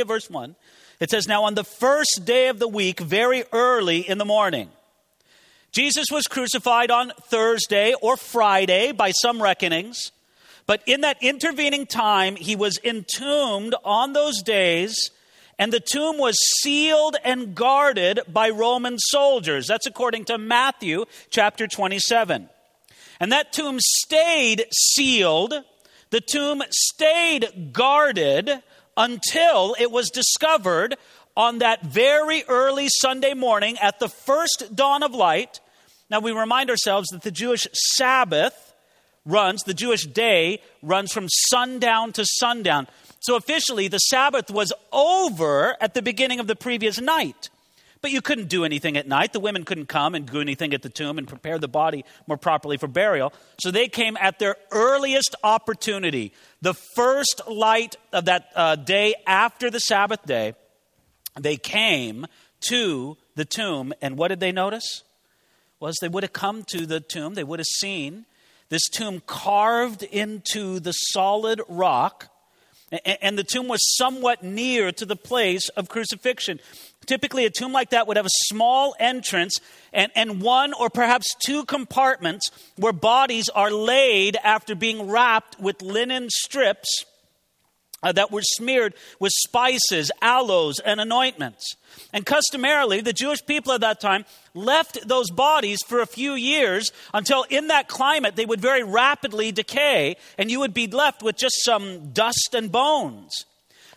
at verse 1, it says, Now on the first day of the week, very early in the morning, Jesus was crucified on Thursday or Friday by some reckonings. But in that intervening time, he was entombed on those days, and the tomb was sealed and guarded by Roman soldiers. That's according to Matthew chapter 27. And that tomb stayed sealed, the tomb stayed guarded until it was discovered on that very early Sunday morning at the first dawn of light. Now we remind ourselves that the Jewish Sabbath runs, the Jewish day runs from sundown to sundown. So officially, the Sabbath was over at the beginning of the previous night. But you couldn't do anything at night. The women couldn't come and do anything at the tomb and prepare the body more properly for burial. So they came at their earliest opportunity, the first light of that uh, day after the Sabbath day. They came to the tomb, and what did they notice? Was they would have come to the tomb, they would have seen this tomb carved into the solid rock and the tomb was somewhat near to the place of crucifixion. Typically, a tomb like that would have a small entrance and, and one or perhaps two compartments where bodies are laid after being wrapped with linen strips Uh, that were smeared with spices, aloes, and anointments. And customarily, the Jewish people at that time left those bodies for a few years until, in that climate, they would very rapidly decay, and you would be left with just some dust and bones.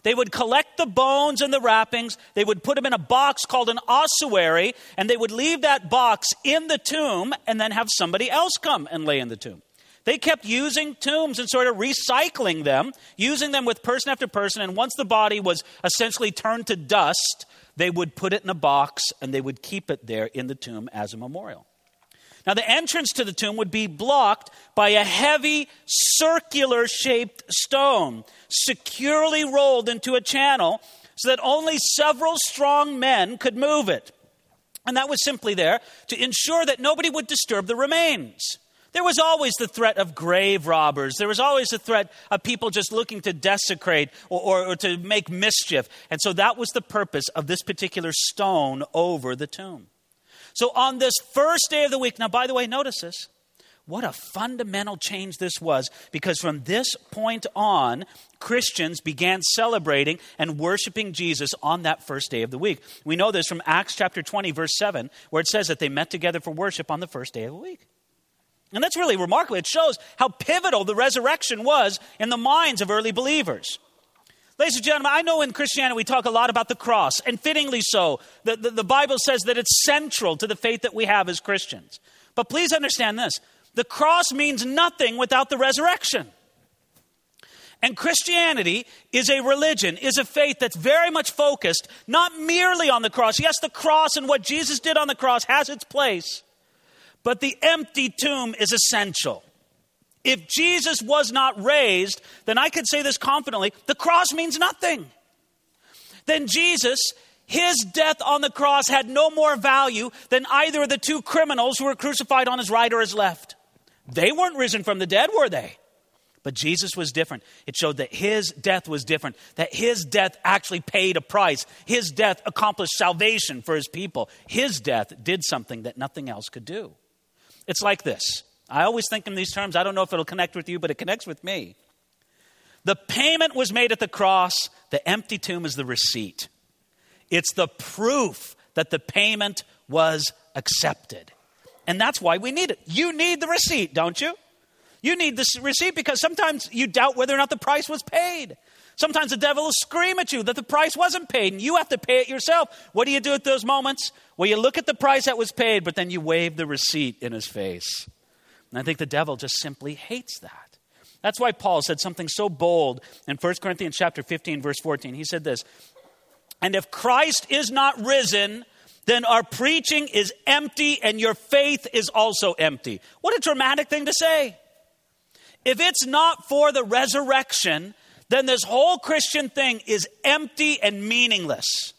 They would collect the bones and the wrappings, they would put them in a box called an ossuary, and they would leave that box in the tomb and then have somebody else come and lay in the tomb. They kept using tombs and sort of recycling them, using them with person after person. And once the body was essentially turned to dust, they would put it in a box and they would keep it there in the tomb as a memorial. Now, the entrance to the tomb would be blocked by a heavy circular shaped stone, securely rolled into a channel so that only several strong men could move it. And that was simply there to ensure that nobody would disturb the remains. There was always the threat of grave robbers. There was always the threat of people just looking to desecrate or, or, or, to make mischief. And so that was the purpose of this particular stone over the tomb. So on this first day of the week, now, by the way, notice this. What a fundamental change this was because from this point on, Christians began celebrating and worshiping Jesus on that first day of the week. We know this from Acts chapter 20, verse 7, where it says that they met together for worship on the first day of the week. And that's really remarkable. It shows how pivotal the resurrection was in the minds of early believers. Ladies and gentlemen, I know in Christianity we talk a lot about the cross, and fittingly so. The, the, the, Bible says that it's central to the faith that we have as Christians. But please understand this the cross means nothing without the resurrection. And Christianity is a religion, is a faith that's very much focused not merely on the cross. Yes, the cross and what Jesus did on the cross has its place, but the empty tomb is essential. If Jesus was not raised, then I could say this confidently the cross means nothing. Then Jesus, his death on the cross had no more value than either of the two criminals who were crucified on his right or his left. They weren't risen from the dead, were they? But Jesus was different. It showed that his death was different, that his death actually paid a price. His death accomplished salvation for his people. His death did something that nothing else could do. It's like this. I always think in these terms. I don't know if it'll connect with you, but it connects with me. The payment was made at the cross, the empty tomb is the receipt. It's the proof that the payment was accepted. And that's why we need it. You need the receipt, don't you? You need this receipt because sometimes you doubt whether or not the price was paid. Sometimes the devil will scream at you that the price wasn't paid and you have to pay it yourself. What do you do at those moments? Well, you look at the price that was paid, but then you wave the receipt in his face. And I think the devil just simply hates that. That's why Paul said something so bold in 1 Corinthians chapter 15 verse 14. He said this, "And if Christ is not risen, then our preaching is empty and your faith is also empty." What a dramatic thing to say. If it's not for the resurrection, then this whole Christian thing is empty and meaningless.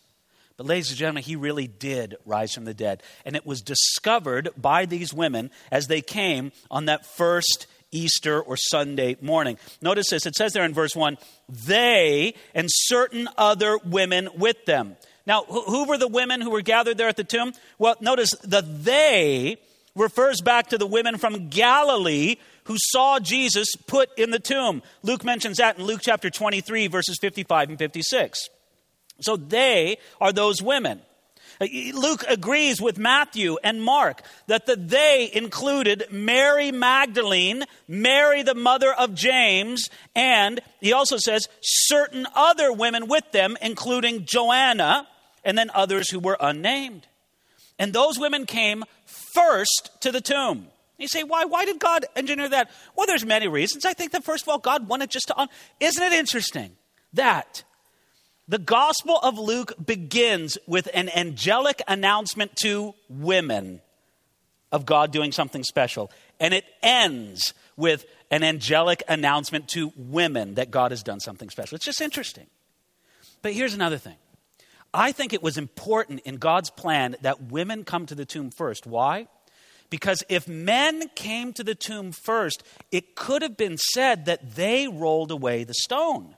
But, ladies and gentlemen, he really did rise from the dead. And it was discovered by these women as they came on that first Easter or Sunday morning. Notice this it says there in verse 1 they and certain other women with them. Now, who were the women who were gathered there at the tomb? Well, notice the they refers back to the women from Galilee who saw Jesus put in the tomb. Luke mentions that in Luke chapter 23, verses 55 and 56. So they are those women. Uh, Luke agrees with Matthew and Mark that the they included Mary Magdalene, Mary the mother of James, and he also says certain other women with them, including Joanna, and then others who were unnamed. And those women came first to the tomb. You say, why? Why did God engineer that? Well, there's many reasons. I think that first of all, God wanted just to. Un- Isn't it interesting that the Gospel of Luke begins with an angelic announcement to women of God doing something special, and it ends with an angelic announcement to women that God has done something special. It's just interesting. But here's another thing. I think it was important in God's plan that women come to the tomb first. Why? Because if men came to the tomb first, it could have been said that they rolled away the stone,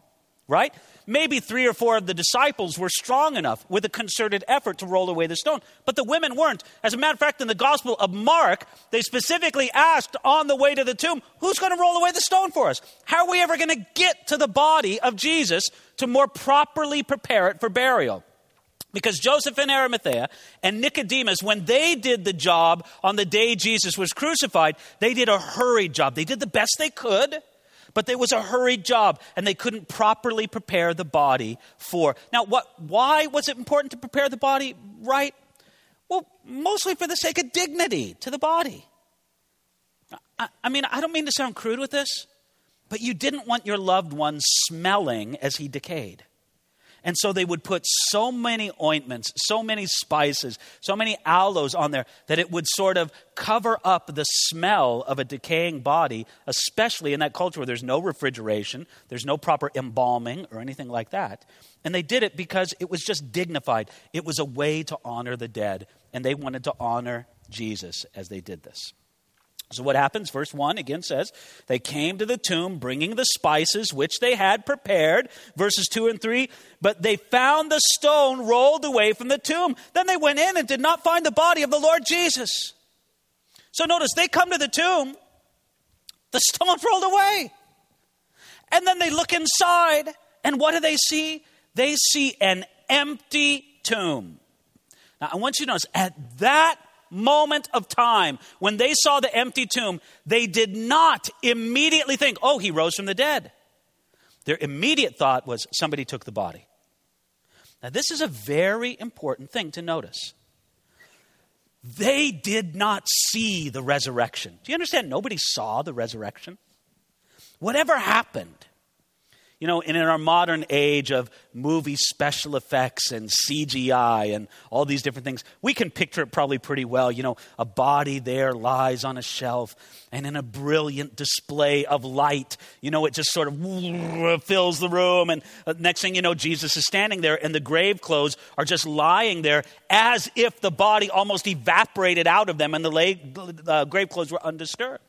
right? Maybe three or four of the disciples were strong enough with a concerted effort to roll away the stone, but the women weren't. As a matter of fact, in the Gospel of Mark, they specifically asked on the way to the tomb, Who's going to roll away the stone for us? How are we ever going to get to the body of Jesus to more properly prepare it for burial? Because Joseph and Arimathea and Nicodemus, when they did the job on the day Jesus was crucified, they did a hurried job. They did the best they could, but it was a hurried job, and they couldn't properly prepare the body for. Now, what, why was it important to prepare the body right? Well, mostly for the sake of dignity to the body. I, I mean, I don't mean to sound crude with this, but you didn't want your loved one smelling as he decayed. And so they would put so many ointments, so many spices, so many aloes on there that it would sort of cover up the smell of a decaying body, especially in that culture where there's no refrigeration, there's no proper embalming or anything like that. And they did it because it was just dignified. It was a way to honor the dead, and they wanted to honor Jesus as they did this. So, what happens? Verse 1 again says, They came to the tomb bringing the spices which they had prepared. Verses 2 and 3, but they found the stone rolled away from the tomb. Then they went in and did not find the body of the Lord Jesus. So, notice they come to the tomb, the stone's rolled away. And then they look inside, and what do they see? They see an empty tomb. Now, I want you to notice at that moment of time, when they saw the empty tomb, they did not immediately think, oh, he rose from the dead. Their immediate thought was, somebody took the body. Now, this is a very important thing to notice. They did not see the resurrection. Do you understand? Nobody saw the resurrection. Whatever happened, you know, in our modern age of movie special effects and CGI and all these different things, we can picture it probably pretty well. You know, a body there lies on a shelf, and in a brilliant display of light, you know, it just sort of fills the room. And uh, next thing you know, Jesus is standing there, and the grave clothes are just lying there as if the body almost evaporated out of them, and the uh, grave clothes were undisturbed.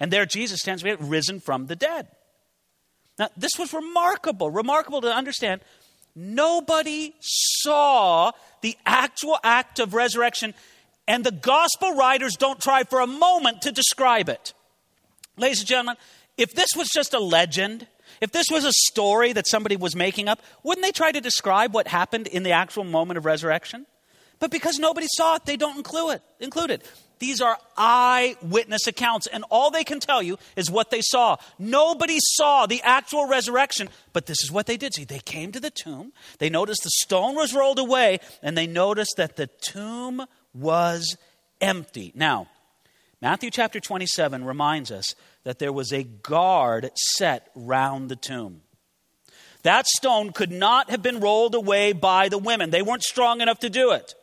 And there Jesus stands, risen from the dead. Now, this was remarkable, remarkable to understand. Nobody saw the actual act of resurrection, and the gospel writers don't try for a moment to describe it. Ladies and gentlemen, if this was just a legend, if this was a story that somebody was making up, wouldn't they try to describe what happened in the actual moment of resurrection? But because nobody saw it, they don't include it. Include it. These are eyewitness accounts, and all they can tell you is what they saw. Nobody saw the actual resurrection, but this is what they did. See, they came to the tomb, they noticed the stone was rolled away, and they noticed that the tomb was empty. Now, Matthew chapter 27 reminds us that there was a guard set round the tomb. That stone could not have been rolled away by the women, they weren't strong enough to do it.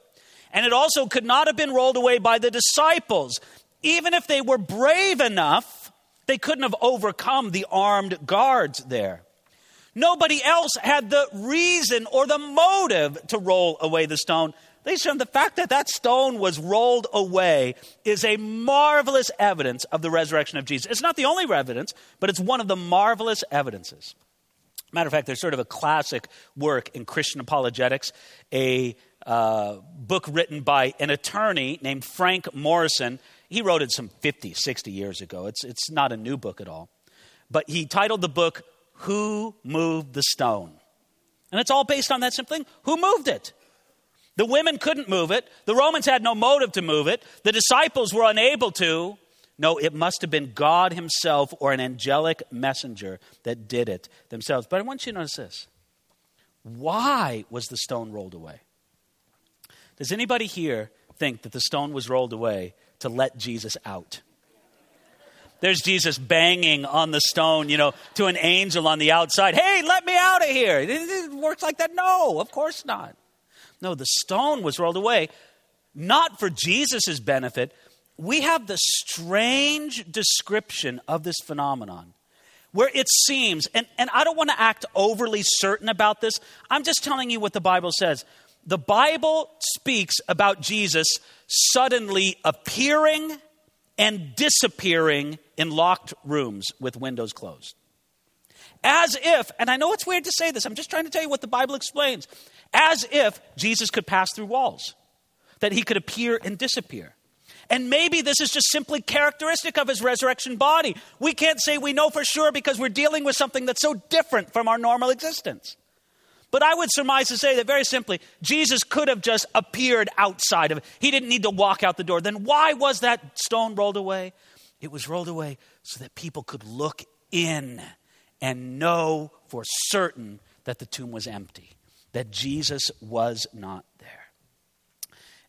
And it also could not have been rolled away by the disciples. Even if they were brave enough, they couldn't have overcome the armed guards there. Nobody else had the reason or the motive to roll away the stone. They said the fact that that stone was rolled away is a marvelous evidence of the resurrection of Jesus. It's not the only evidence, but it's one of the marvelous evidences. Matter of fact, there's sort of a classic work in Christian apologetics, a uh, book written by an attorney named Frank Morison. He wrote it some 50, 60 years ago. It's, it's not a new book at all. But he titled the book, Who Moved the Stone? And it's all based on that simple thing who moved it? The women couldn't move it. The Romans had no motive to move it. The disciples were unable to. No, it must have been God Himself or an angelic messenger that did it themselves. But I want you to notice this. Why was the stone rolled away? Does anybody here think that the stone was rolled away to let Jesus out? There's Jesus banging on the stone, you know, to an angel on the outside. Hey, let me out of here. It works like that? No, of course not. No, the stone was rolled away, not for Jesus' benefit. We have the strange description of this phenomenon where it seems, and, and I don't want to act overly certain about this, I'm just telling you what the Bible says. The Bible speaks about Jesus suddenly appearing and disappearing in locked rooms with windows closed. As if, and I know it's weird to say this, I'm just trying to tell you what the Bible explains as if Jesus could pass through walls, that he could appear and disappear. And maybe this is just simply characteristic of his resurrection body. We can't say we know for sure because we're dealing with something that's so different from our normal existence. But I would surmise to say that very simply, Jesus could have just appeared outside of it. He didn't need to walk out the door. Then why was that stone rolled away? It was rolled away so that people could look in and know for certain that the tomb was empty that Jesus was not there.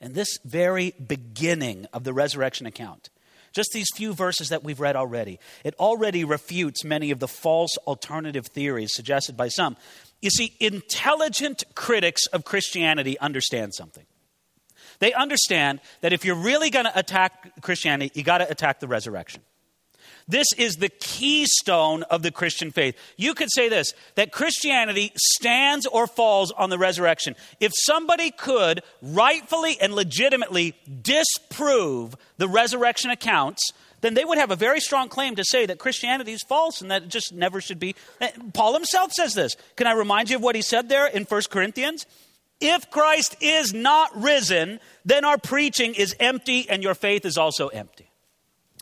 And this very beginning of the resurrection account, just these few verses that we've read already, it already refutes many of the false alternative theories suggested by some. You see, intelligent critics of Christianity understand something. They understand that if you're really going to attack Christianity, you got to attack the resurrection. This is the keystone of the Christian faith. You could say this that Christianity stands or falls on the resurrection. If somebody could rightfully and legitimately disprove the resurrection accounts, then they would have a very strong claim to say that Christianity is false and that it just never should be. Eh, Paul himself says this. Can I remind you of what he said there in 1 Corinthians? If Christ is not risen, then our preaching is empty and your faith is also empty.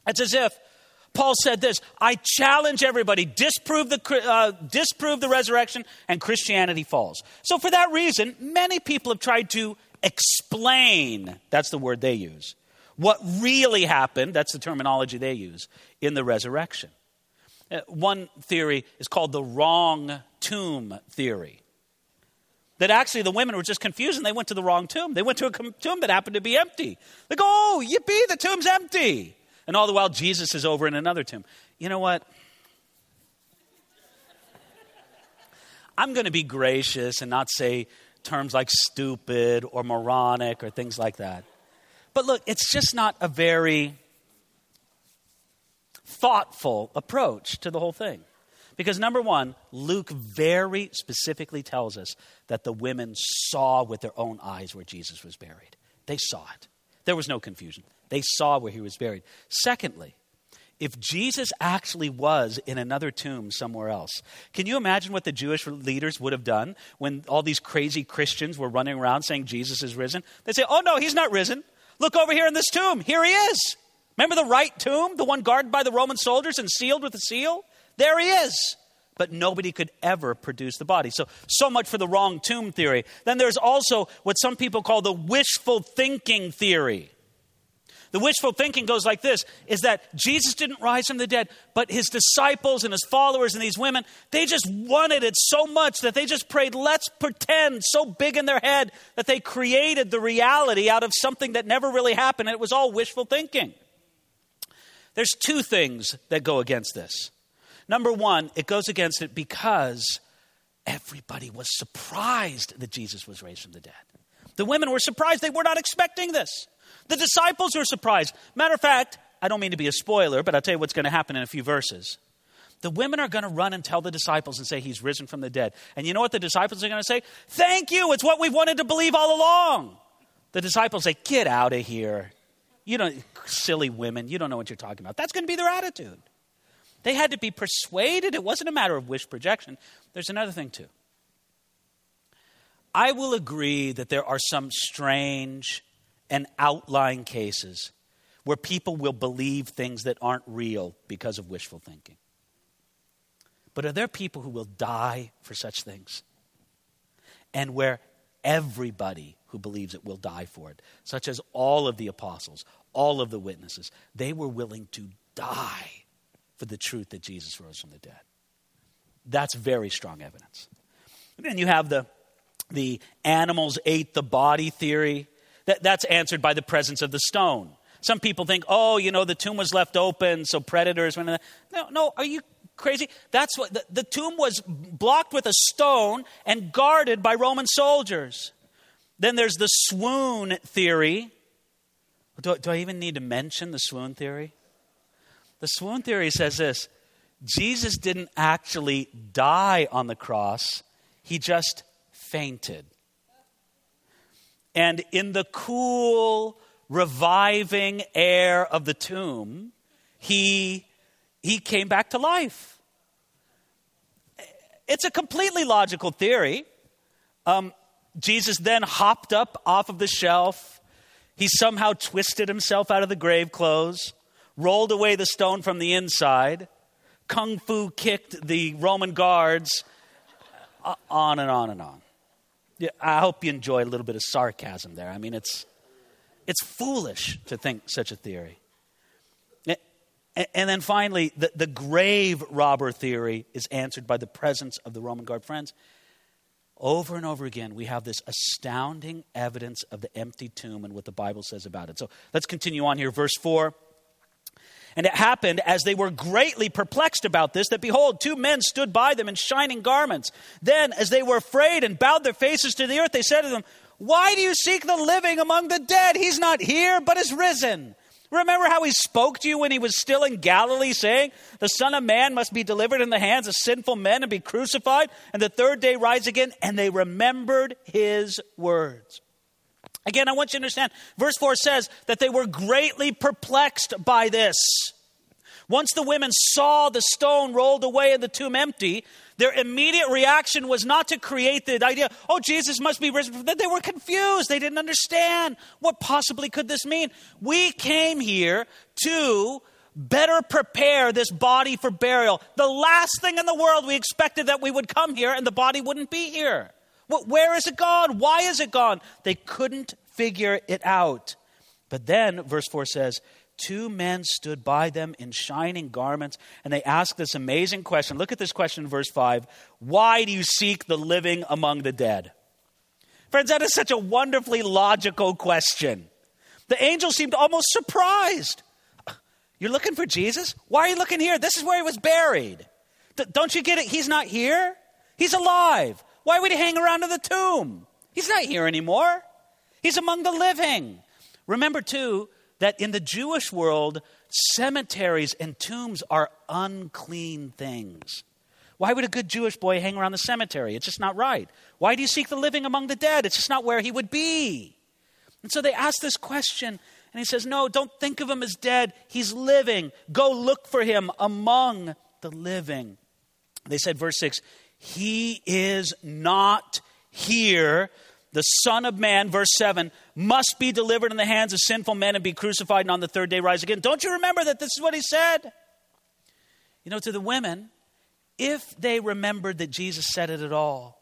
It's as if Paul said this I challenge everybody, disprove the, uh, disprove the resurrection, and Christianity falls. So, for that reason, many people have tried to explain that's the word they use what really happened, that's the terminology they use, in the resurrection. Uh, one theory is called the wrong tomb theory. That actually the women were just confused and they went to the wrong tomb. They went to a tomb that happened to be empty. They go, oh, yippee, the tomb's empty. And all the while, Jesus is over in another tomb. You know what? I'm going to be gracious and not say terms like stupid or moronic or things like that. But look, it's just not a very thoughtful approach to the whole thing. Because number one, Luke very specifically tells us that the women saw with their own eyes where Jesus was buried. They saw it. There was no confusion. They saw where he was buried. Secondly, if Jesus actually was in another tomb somewhere else, can you imagine what the Jewish leaders would have done when all these crazy Christians were running around saying Jesus is risen? They'd say, Oh, no, he's not risen. Look over here in this tomb. Here he is. Remember the right tomb, the one guarded by the Roman soldiers and sealed with a seal? There he is. But nobody could ever produce the body. So, so much for the wrong tomb theory. Then there's also what some people call the wishful thinking theory. The wishful thinking goes like this is that Jesus didn't rise from the dead, but his disciples and his followers and these women, they just wanted it so much that they just prayed, let's pretend so big in their head that they created the reality out of something that never really happened. And it was all wishful thinking. There's two things that go against this. Number one, it goes against it because everybody was surprised that Jesus was raised from the dead. The women were surprised. They were not expecting this. The disciples were surprised. Matter of fact, I don't mean to be a spoiler, but I'll tell you what's going to happen in a few verses. the women are going to run and tell the disciples and say, He's risen from the dead. And you know what the disciples are going to say? Thank you. It's what we've wanted to believe all along. The disciples say, Get out of here. You don't, silly women, you don't know what you're talking about. That's going to be their attitude. They had to be persuaded. It wasn't a matter of wish projection. There's another thing, too. I will agree that there are some strange and outlying cases where people will believe things that aren't real because of wishful thinking. But are there people who will die for such things? And where everybody who believes it will die for it, such as all of the apostles, all of the witnesses, they were willing to die for the truth that Jesus rose from the dead. That's very strong evidence. And then you have the, the animals ate the body theory. That, that's answered by the presence of the stone. Some people think, oh, you know, the tomb was left open, so predators went in. No, no, are you crazy? That's what the, the tomb was blocked with a stone and guarded by Roman soldiers. Then there's the swoon theory. Do, do I even need to mention the swoon theory? The swoon theory says this Jesus didn't actually die on the cross, he just fainted. And in the cool, reviving air of the tomb, he, he came back to life. It's a completely logical theory. Um, Jesus then hopped up off of the shelf. He somehow twisted himself out of the grave clothes, rolled away the stone from the inside, kung fu kicked the Roman guards, uh, on and on and on. I hope you enjoy a little bit of sarcasm there. I mean, it's, it's foolish to think such a theory. And then finally, the, the grave robber theory is answered by the presence of the Roman guard. Friends, over and over again, we have this astounding evidence of the empty tomb and what the Bible says about it. So let's continue on here. Verse 4. And it happened as they were greatly perplexed about this that behold, two men stood by them in shining garments. Then, as they were afraid and bowed their faces to the earth, they said to them, Why do you seek the living among the dead? He's not here, but is risen. Remember how he spoke to you when he was still in Galilee, saying, The Son of Man must be delivered in the hands of sinful men and be crucified, and the third day rise again? And they remembered his words. Again, I want you to understand, verse 4 says that they were greatly perplexed by this. Once the women saw the stone rolled away and the tomb empty, their immediate reaction was not to create the idea, oh, Jesus must be risen. They were confused. They didn't understand. What possibly could this mean? We came here to better prepare this body for burial. The last thing in the world we expected that we would come here and the body wouldn't be here. Where is it gone? Why is it gone? They couldn't figure it out. But then, verse 4 says, Two men stood by them in shining garments, and they asked this amazing question. Look at this question in verse 5 Why do you seek the living among the dead? Friends, that is such a wonderfully logical question. The angel seemed almost surprised. You're looking for Jesus? Why are you looking here? This is where he was buried. Don't you get it? He's not here. He's alive. Why would he hang around in the tomb? He's not here anymore. He's among the living. Remember, too, that in the Jewish world, cemeteries and tombs are unclean things. Why would a good Jewish boy hang around the cemetery? It's just not right. Why do you seek the living among the dead? It's just not where he would be. And so they ask this question, and he says, No, don't think of him as dead. He's living. Go look for him among the living. They said, verse 6 he is not here. The Son of Man, verse 7, must be delivered in the hands of sinful men and be crucified and on the third day rise again. Don't you remember that this is what he said? You know, to the women, if they remembered that Jesus said it at all,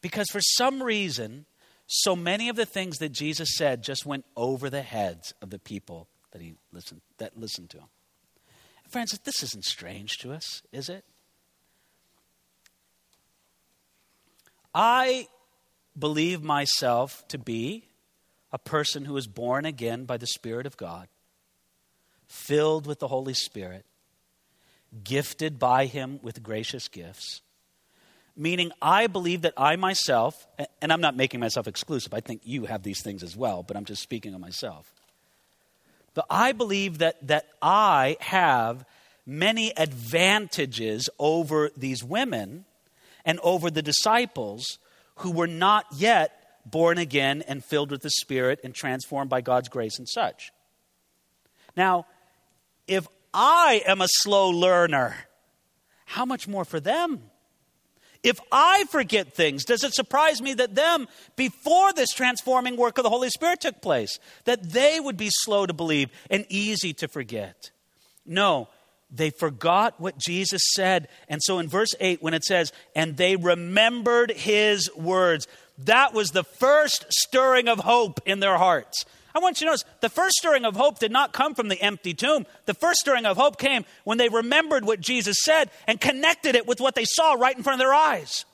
because for some reason, so many of the things that Jesus said just went over the heads of the people that he listened that listened to him. Friends, this isn't strange to us, is it? I believe myself to be a person who is born again by the Spirit of God, filled with the Holy Spirit, gifted by Him with gracious gifts. Meaning, I believe that I myself, and I'm not making myself exclusive, I think you have these things as well, but I'm just speaking of myself. But I believe that, that I have many advantages over these women and over the disciples who were not yet born again and filled with the Spirit and transformed by God's grace and such. Now, if I am a slow learner, how much more for them? If I forget things, does it surprise me that them, before this transforming work of the Holy Spirit took place, that they would be slow to believe and easy to forget? No, they forgot what Jesus said. And so in verse 8, when it says, and they remembered his words, that was the first stirring of hope in their hearts. I want you to notice the first stirring of hope did not come from the empty tomb. The first stirring of hope came when they remembered what Jesus said and connected it with what they saw right in front of their eyes.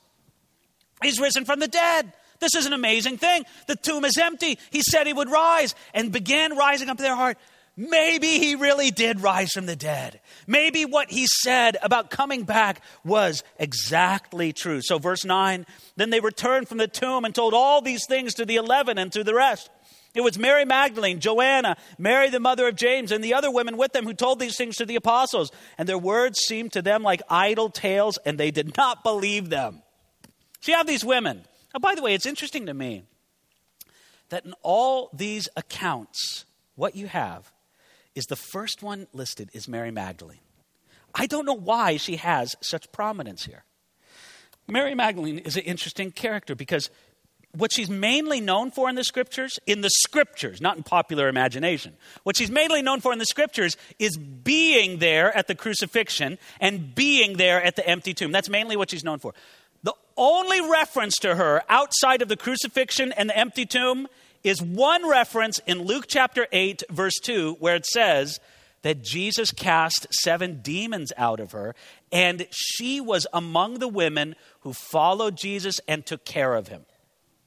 He's risen from the dead. This is an amazing thing. The tomb is empty. He said he would rise and began rising up their heart. Maybe he really did rise from the dead. Maybe what he said about coming back was exactly true. So, verse 9 then they returned from the tomb and told all these things to the eleven and to the rest. It was Mary Magdalene, Joanna, Mary the mother of James, and the other women with them who told these things to the apostles. And their words seemed to them like idle tales, and they did not believe them. So you have these women. Now, by the way, it's interesting to me that in all these accounts, what you have is the first one listed is Mary Magdalene. I don't know why she has such prominence here. Mary Magdalene is an interesting character because what she's mainly known for in the scriptures, in the scriptures, not in popular imagination, what she's mainly known for in the scriptures is being there at the crucifixion and being there at the empty tomb. That's mainly what she's known for. The only reference to her outside of the crucifixion and the empty tomb is one reference in Luke chapter 8, verse 2, where it says that Jesus cast seven demons out of her, and she was among the women who followed Jesus and took care of him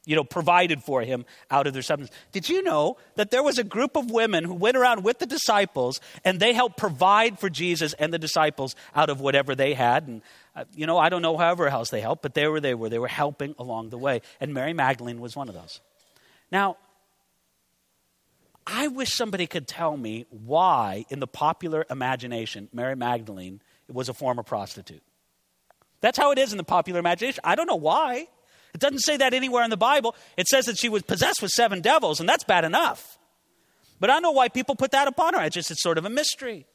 you know, provided for him out of their substance. Did you know that there was a group of women who went around with the disciples and they helped provide for Jesus and the disciples out of whatever they had? And, uh, you know, I don't know however else they helped, but they were they were. They were helping along the way. And Mary Magdalene was one of those. Now, I wish somebody could tell me why, in the popular imagination, Mary Magdalene was a former prostitute. That's how it is in the popular imagination. I don't know why. It doesn't say that anywhere in the Bible. It says that she was possessed with seven devils, and that's bad enough. But I don't know why people put that upon her. It's just it's sort of a mystery.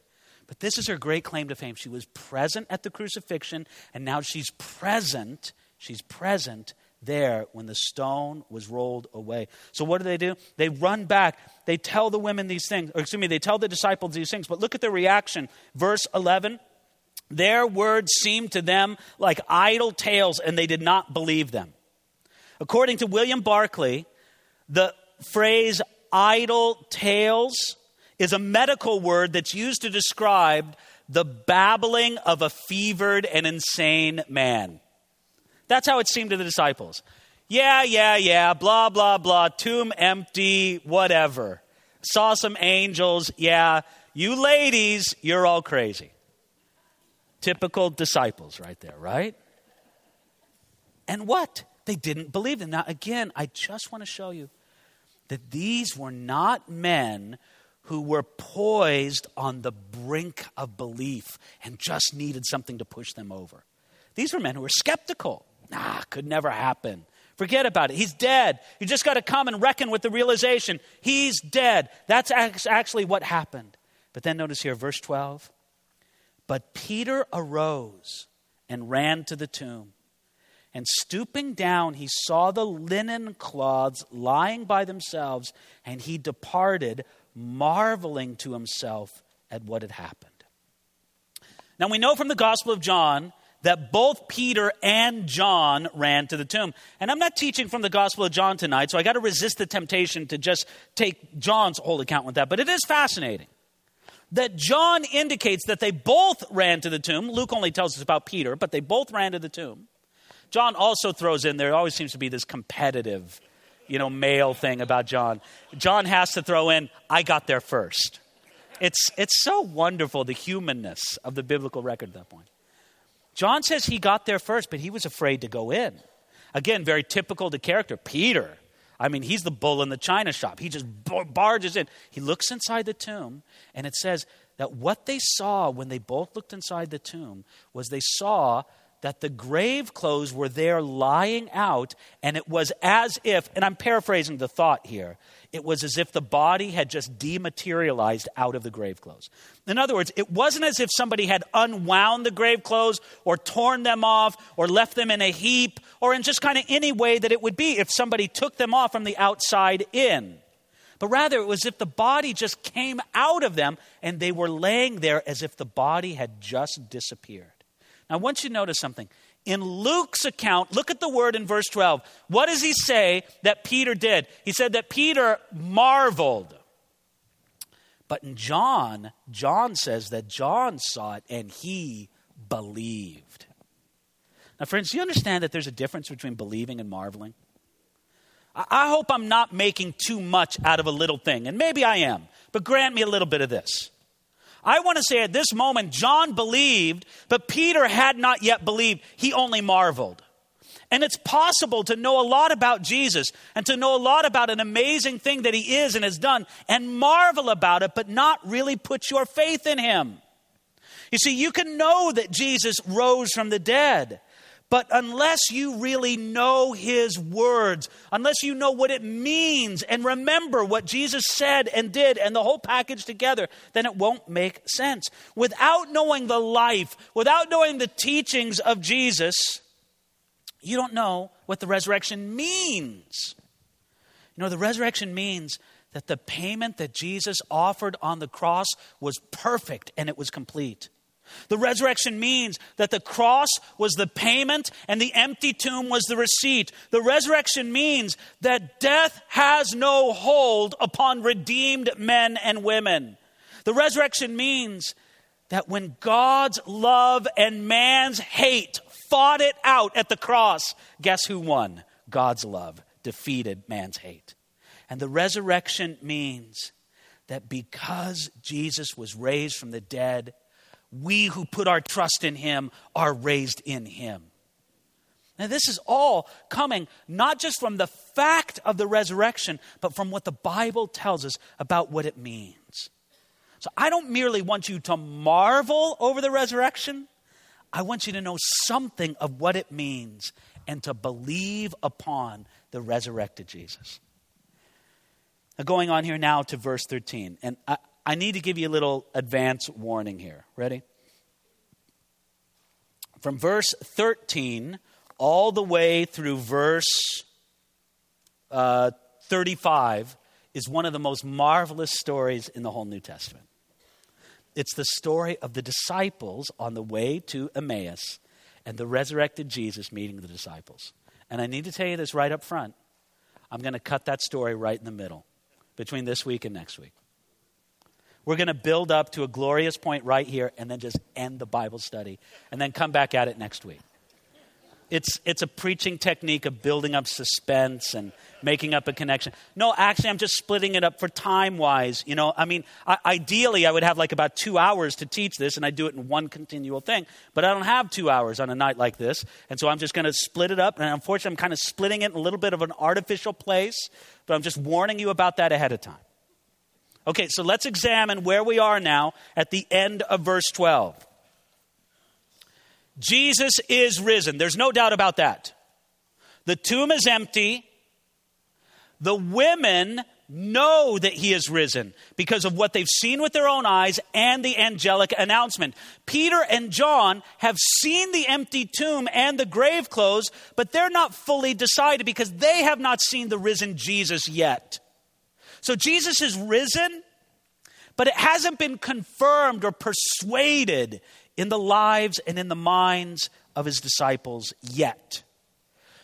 But this is her great claim to fame. She was present at the crucifixion, and now she's present. She's present there when the stone was rolled away. So what do they do? They run back. They tell the women these things, or excuse me, they tell the disciples these things. But look at their reaction. Verse 11. Their words seemed to them like idle tales, and they did not believe them. According to William Barclay, the phrase idle tales is a medical word that's used to describe the babbling of a fevered and insane man. That's how it seemed to the disciples. Yeah, yeah, yeah, blah, blah, blah, tomb empty, whatever. Saw some angels, yeah. You ladies, you're all crazy. Typical disciples right there, right? And what? They didn't believe them. Now, again, I just want to show you that these were not men who were poised on the brink of belief and just needed something to push them over. These were men who were skeptical. Nah, could never happen. Forget about it. He's dead. You just got to come and reckon with the realization he's dead. That's actually what happened. But then notice here, verse 12. But Peter arose and ran to the tomb. And stooping down, he saw the linen cloths lying by themselves, and he departed, marveling to himself at what had happened. Now, we know from the Gospel of John that both Peter and John ran to the tomb. And I'm not teaching from the Gospel of John tonight, so I got to resist the temptation to just take John's whole account with that. But it is fascinating that John indicates that they both ran to the tomb. Luke only tells us about Peter, but they both ran to the tomb. John also throws in there always seems to be this competitive, you know, male thing about John. John has to throw in, I got there first. It's, it's so wonderful, the humanness of the biblical record at that point. John says he got there first, but he was afraid to go in. Again, very typical the character. Peter, I mean, he's the bull in the china shop. He just barges in. He looks inside the tomb, and it says that what they saw when they both looked inside the tomb was they saw that the grave clothes were there lying out, and it was as if, and I'm paraphrasing the thought here, it was as if the body had just dematerialized out of the grave clothes. In other words, it wasn't as if somebody had unwound the grave clothes or torn them off or left them in a heap or in just kind of any way that it would be if somebody took them off from the outside in. But rather, it was as if the body just came out of them and they were laying there as if the body had just disappeared. Now, I want you to notice something. In Luke's account, look at the word in verse 12. What does he say that Peter did? He said that Peter marveled. But in John, John says that John saw it and he believed. Now, friends, do you understand that there's a difference between believing and marveling? I hope I'm not making too much out of a little thing, and maybe I am, but grant me a little bit of this. I want to say at this moment, John believed, but Peter had not yet believed. He only marveled. And it's possible to know a lot about Jesus and to know a lot about an amazing thing that he is and has done and marvel about it, but not really put your faith in him. You see, you can know that Jesus rose from the dead. But unless you really know his words, unless you know what it means and remember what Jesus said and did and the whole package together, then it won't make sense. Without knowing the life, without knowing the teachings of Jesus, you don't know what the resurrection means. You know, the resurrection means that the payment that Jesus offered on the cross was perfect and it was complete. The resurrection means that the cross was the payment and the empty tomb was the receipt. The resurrection means that death has no hold upon redeemed men and women. The resurrection means that when God's love and man's hate fought it out at the cross, guess who won? God's love defeated man's hate. And the resurrection means that because Jesus was raised from the dead, we who put our trust in him are raised in him. Now, this is all coming not just from the fact of the resurrection, but from what the Bible tells us about what it means. So, I don't merely want you to marvel over the resurrection, I want you to know something of what it means and to believe upon the resurrected Jesus. Now, going on here now to verse 13, and I, I need to give you a little advance warning here. Ready? From verse 13 all the way through verse uh, 35 is one of the most marvelous stories in the whole New Testament. It's the story of the disciples on the way to Emmaus and the resurrected Jesus meeting the disciples. And I need to tell you this right up front. I'm going to cut that story right in the middle between this week and next week. We're going to build up to a glorious point right here and then just end the Bible study and then come back at it next week. It's, it's a preaching technique of building up suspense and making up a connection. No, actually, I'm just splitting it up for time wise. You know, I mean, I, ideally, I would have like about two hours to teach this, and I do it in one continual thing. But I don't have two hours on a night like this, and so I'm just going to split it up. And unfortunately, I'm kind of splitting it in a little bit of an artificial place, but I'm just warning you about that ahead of time. Okay, so let's examine where we are now at the end of verse 12. Jesus is risen. There's no doubt about that. The tomb is empty. The women know that he is risen because of what they've seen with their own eyes and the angelic announcement. Peter and John have seen the empty tomb and the grave clothes, but they're not fully decided because they have not seen the risen Jesus yet. So Jesus is risen, but it hasn't been confirmed or persuaded in the lives and in the minds of his disciples yet.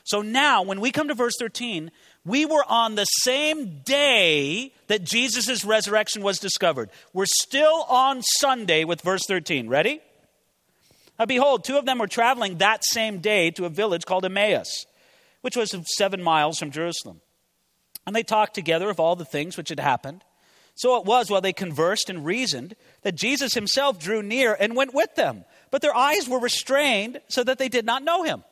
So now, when we come to verse 13, we were on the same day that Jesus' resurrection was discovered. We're still on Sunday with verse 13. Ready? Now, behold, two of them were traveling that same day to a village called Emmaus, which was seven miles from Jerusalem. And they talked together of all the things which had happened. So it was while they conversed and reasoned that Jesus himself drew near and went with them. But their eyes were restrained so that they did not know him.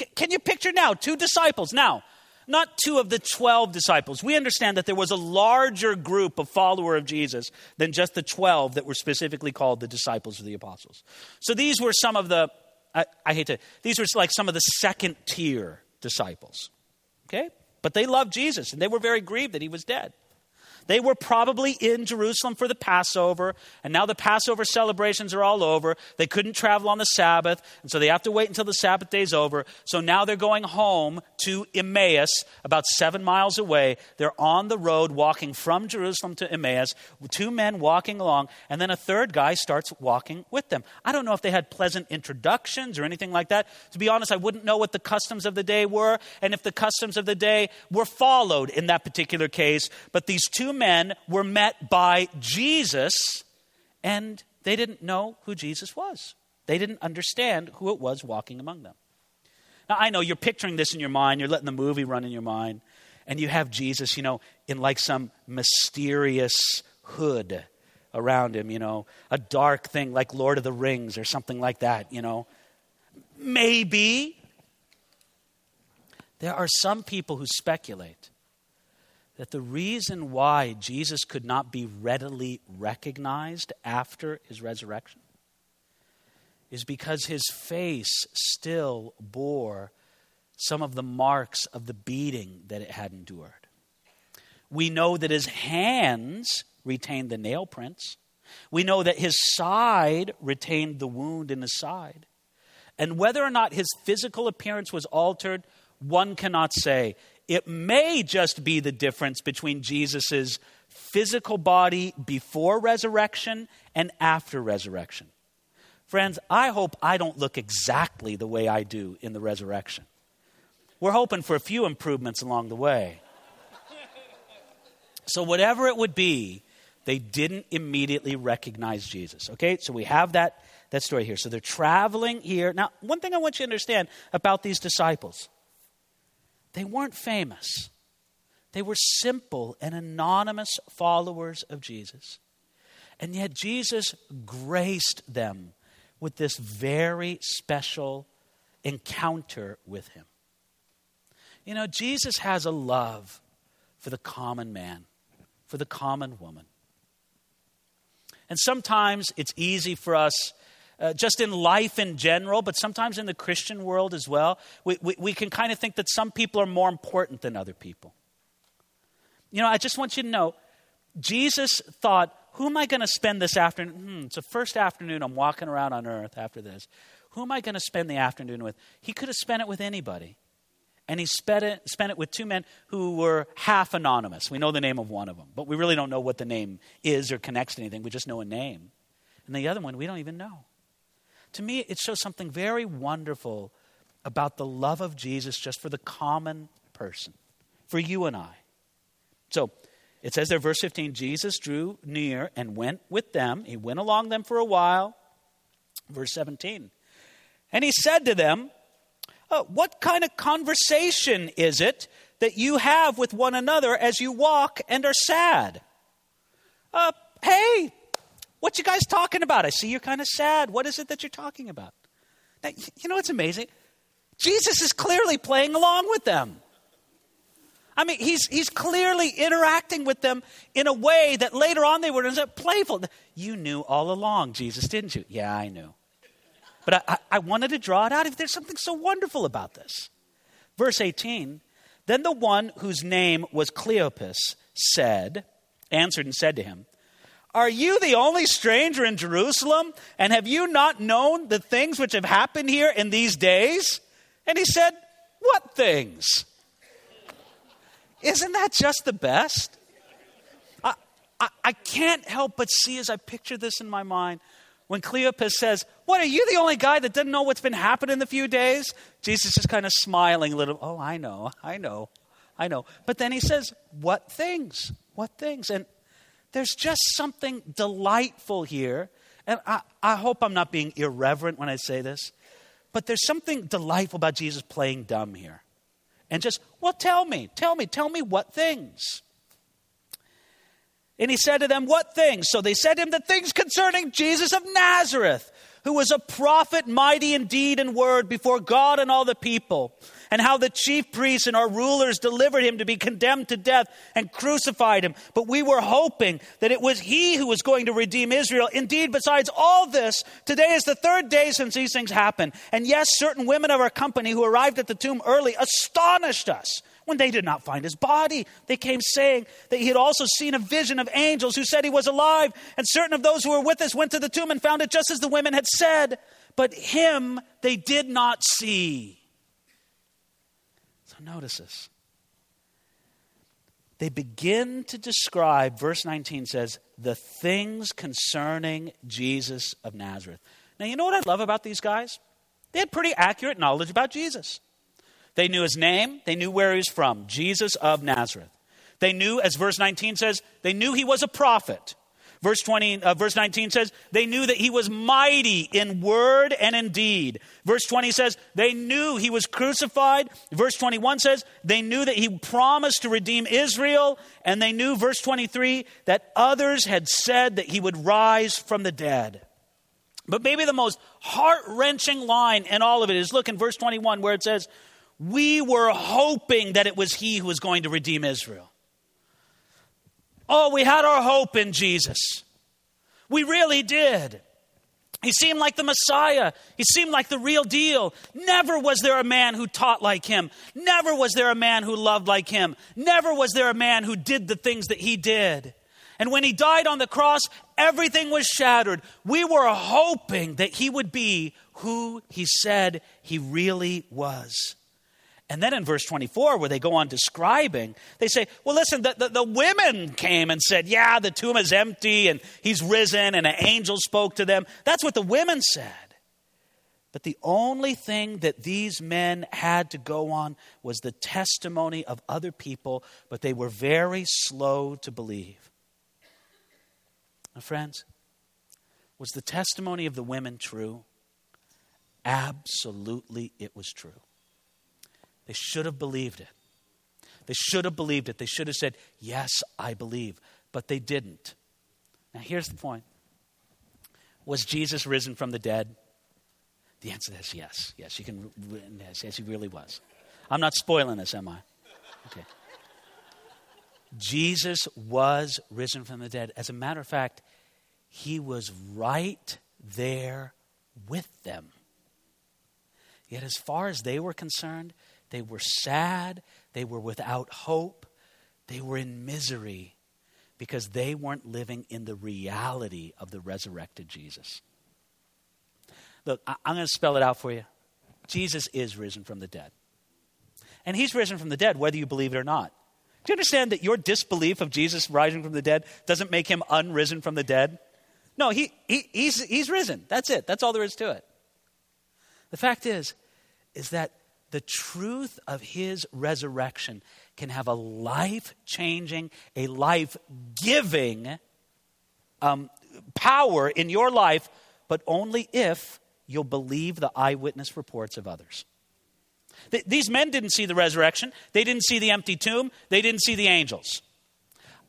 C- can you picture now two disciples? Now, not two of the 12 disciples. We understand that there was a larger group of follower of Jesus than just the 12 that were specifically called the disciples of the apostles. So these were some of the, I, I hate to, these were like some of the second tier disciples. Okay? But they loved Jesus and they were very grieved that he was dead. They were probably in Jerusalem for the Passover, and now the Passover celebrations are all over. They couldn't travel on the Sabbath, and so they have to wait until the Sabbath day's over. So now they're going home to Emmaus, about seven miles away. They're on the road walking from Jerusalem to Emmaus, two men walking along, and then a third guy starts walking with them. I don't know if they had pleasant introductions or anything like that. To be honest, I wouldn't know what the customs of the day were, and if the customs of the day were followed in that particular case. But these two men were met by Jesus, and they didn't know who Jesus was. They didn't understand who it was walking among them. Now, I know you're picturing this in your mind, you're letting the movie run in your mind, and you have Jesus, you know, in like some mysterious hood around him, you know, a dark thing like Lord of the Rings or something like that, you know. Maybe. There are some people who speculate that the reason why Jesus could not be readily recognized after his resurrection is because his face still bore some of the marks of the beating that it had endured. We know that his hands retained the nail prints. We know that his side retained the wound in his side. And whether or not his physical appearance was altered, one cannot say. It may just be the difference between Jesus' physical body before resurrection and after resurrection. Friends, I hope I don't look exactly the way I do in the resurrection. We're hoping for a few improvements along the way. So, whatever it would be, they didn't immediately recognize Jesus. Okay, so we have that, that story here. So they're traveling here. Now, one thing I want you to understand about these disciples they weren't famous, they were simple and anonymous followers of Jesus. And yet, Jesus graced them with this very special encounter with him. You know, Jesus has a love for the common man, for the common woman. And sometimes it's easy for us uh, just in life in general, but sometimes in the Christian world as well, we, we, we can kind of think that some people are more important than other people. You know, I just want you to know Jesus thought, who am I going to spend this afternoon? Hmm, it's the first afternoon I'm walking around on earth after this. Who am I going to spend the afternoon with? He could have spent it with anybody. And he spent it, spent it with two men who were half anonymous. We know the name of one of them, but we really don't know what the name is or connects to anything. We just know a name. And the other one, we don't even know. To me, it shows something very wonderful about the love of Jesus just for the common person, for you and I. So it says there, verse 15 Jesus drew near and went with them. He went along them for a while. Verse 17. And he said to them, uh, What kind of conversation is it that you have with one another as you walk and are sad? Uh, hey, what you guys talking about? I see you're kind of sad. What is it that you're talking about? Now, you know what's amazing? Jesus is clearly playing along with them. I mean, he's, he's clearly interacting with them in a way that later on they were playful. You knew all along, Jesus, didn't you? Yeah, I knew. But I, I, I wanted to draw it out. If there's something so wonderful about this. Verse 18 Then the one whose name was Cleopas said, answered and said to him, are you the only stranger in Jerusalem? And have you not known the things which have happened here in these days? And he said, What things? Isn't that just the best? I, I, I, can't help but see as I picture this in my mind when Cleopas says, What, are you the only guy that doesn't know what's been happening in the few days? Jesus is kind of smiling a little. Oh, I know, I know, I know. But then he says, What things? What things? And there's just something delightful here. And I, I hope I'm not being irreverent when I say this, but there's something delightful about Jesus playing dumb here. And just, well, tell me, tell me, tell me what things. And he said to them, What things? So they said to him, The things concerning Jesus of Nazareth, who was a prophet, mighty in deed and word before God and all the people and how the chief priests and our rulers delivered him to be condemned to death and crucified him. But we were hoping that it was he who was going to redeem Israel. Indeed, besides all this, today is the third day since these things happened. And yes, certain women of our company who arrived at the tomb early astonished us when they did not find his body. They came saying that he had also seen a vision of angels who said he was alive. And certain of those who were with us went to the tomb and found it just as the women had said. But him they did not see. So notice this. They begin to describe, verse 19 says, the things concerning Jesus of Nazareth. Now, you know what I love about these guys? They had pretty accurate knowledge about Jesus. They knew his name, they knew where he was from Jesus of Nazareth. They knew, as verse 19 says, they knew he was a prophet. Verse 20, uh, verse 19 says, they knew that he was mighty in word and in deed. Verse 20 says, they knew he was crucified. Verse 21 says, they knew that he promised to redeem Israel. And they knew, verse 23, that others had said that he would rise from the dead. But maybe the most heart wrenching line in all of it is look in verse 21 where it says, we were hoping that it was He who was going to redeem Israel. Oh, we had our hope in Jesus. We really did. He seemed like the Messiah. He seemed like the real deal. Never was there a man who taught like him. Never was there a man who loved like him. Never was there a man who did the things that he did. And when he died on the cross, everything was shattered. We were hoping that he would be who he said he really was. And then in verse 24, where they go on describing, they say, well, listen, the, the, the, women came and said, yeah, the tomb is empty and he's risen and an angel spoke to them. That's what the women said. But the only thing that these men had to go on was the testimony of other people, but they were very slow to believe. Now, friends, was the testimony of the women true? Absolutely, it was true. They should have believed it. They should have believed it. They should have said, Yes, I believe. But they didn't. Now, here's the point Was Jesus risen from the dead? The answer is yes. Yes, you can. Yes, yes, he really was. I'm not spoiling this, am I? Okay. Jesus was risen from the dead. As a matter of fact, he was right there with them. Yet, as far as they were concerned, they were sad. They were without hope. They were in misery because they weren't living in the reality of the resurrected Jesus. Look, I'm going to spell it out for you. Jesus is risen from the dead. And he's risen from the dead, whether you believe it or not. Do you understand that your disbelief of Jesus rising from the dead doesn't make him unrisen from the dead? No, he, he, he's, he's risen. That's it. That's all there is to it. The fact is, is that the truth of his resurrection can have a life changing, a life giving um, power in your life, but only if you'll believe the eyewitness reports of others. Th- these men didn't see the resurrection, they didn't see the empty tomb, they didn't see the angels.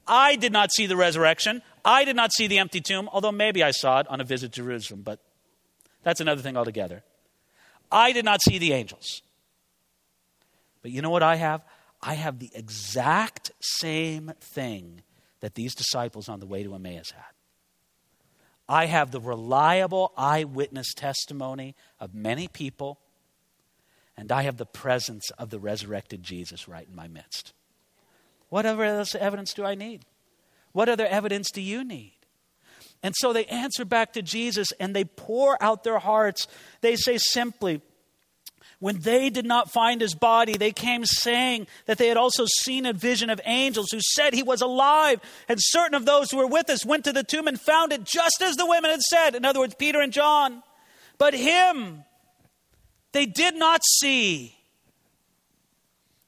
I did not see the resurrection. I did not see the empty tomb, although maybe I saw it on a visit to Jerusalem, but that's another thing altogether. I did not see the angels. But you know what I have? I have the exact same thing that these disciples on the way to Emmaus had. I have the reliable eyewitness testimony of many people, and I have the presence of the resurrected Jesus right in my midst. What other evidence do I need? What other evidence do you need? And so they answer back to Jesus and they pour out their hearts. They say simply, when they did not find his body, they came saying that they had also seen a vision of angels who said he was alive. And certain of those who were with us went to the tomb and found it just as the women had said. In other words, Peter and John. But him they did not see.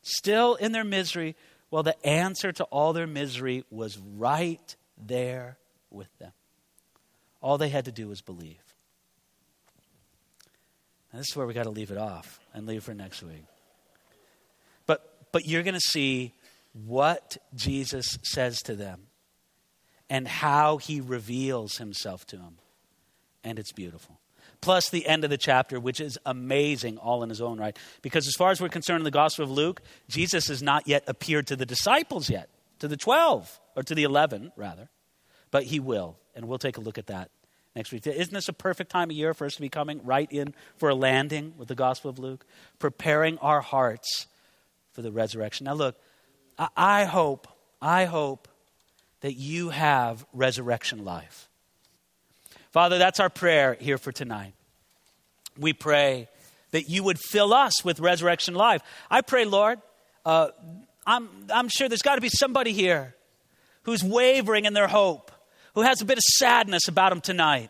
Still in their misery, well, the answer to all their misery was right there with them. All they had to do was believe. And this is where we got to leave it off and leave for next week. But, but you're going to see what Jesus says to them and how he reveals himself to them. And it's beautiful. plus the end of the chapter, which is amazing all in his own right. Because as far as we're concerned in the Gospel of Luke, Jesus has not yet appeared to the disciples yet, to the 12, or to the 11, rather. But he will, and we'll take a look at that next week. Isn't this a perfect time of year for us to be coming right in for a landing with the Gospel of Luke? Preparing our hearts for the resurrection. Now, look, I hope, I hope that you have resurrection life. Father, that's our prayer here for tonight. We pray that you would fill us with resurrection life. I pray, Lord, uh, I'm, I'm sure there's got to be somebody here who's wavering in their hope, who has a bit of sadness about them tonight.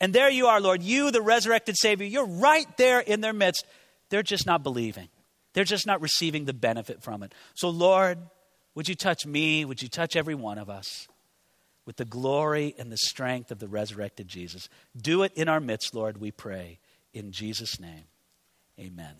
And there you are, Lord, you, the resurrected Savior, you're right there in their midst. They're just not believing, they're just not receiving the benefit from it. So, Lord, would you touch me? Would you touch every one of us with the glory and the strength of the resurrected Jesus? Do it in our midst, Lord, we pray. In Jesus' name, amen.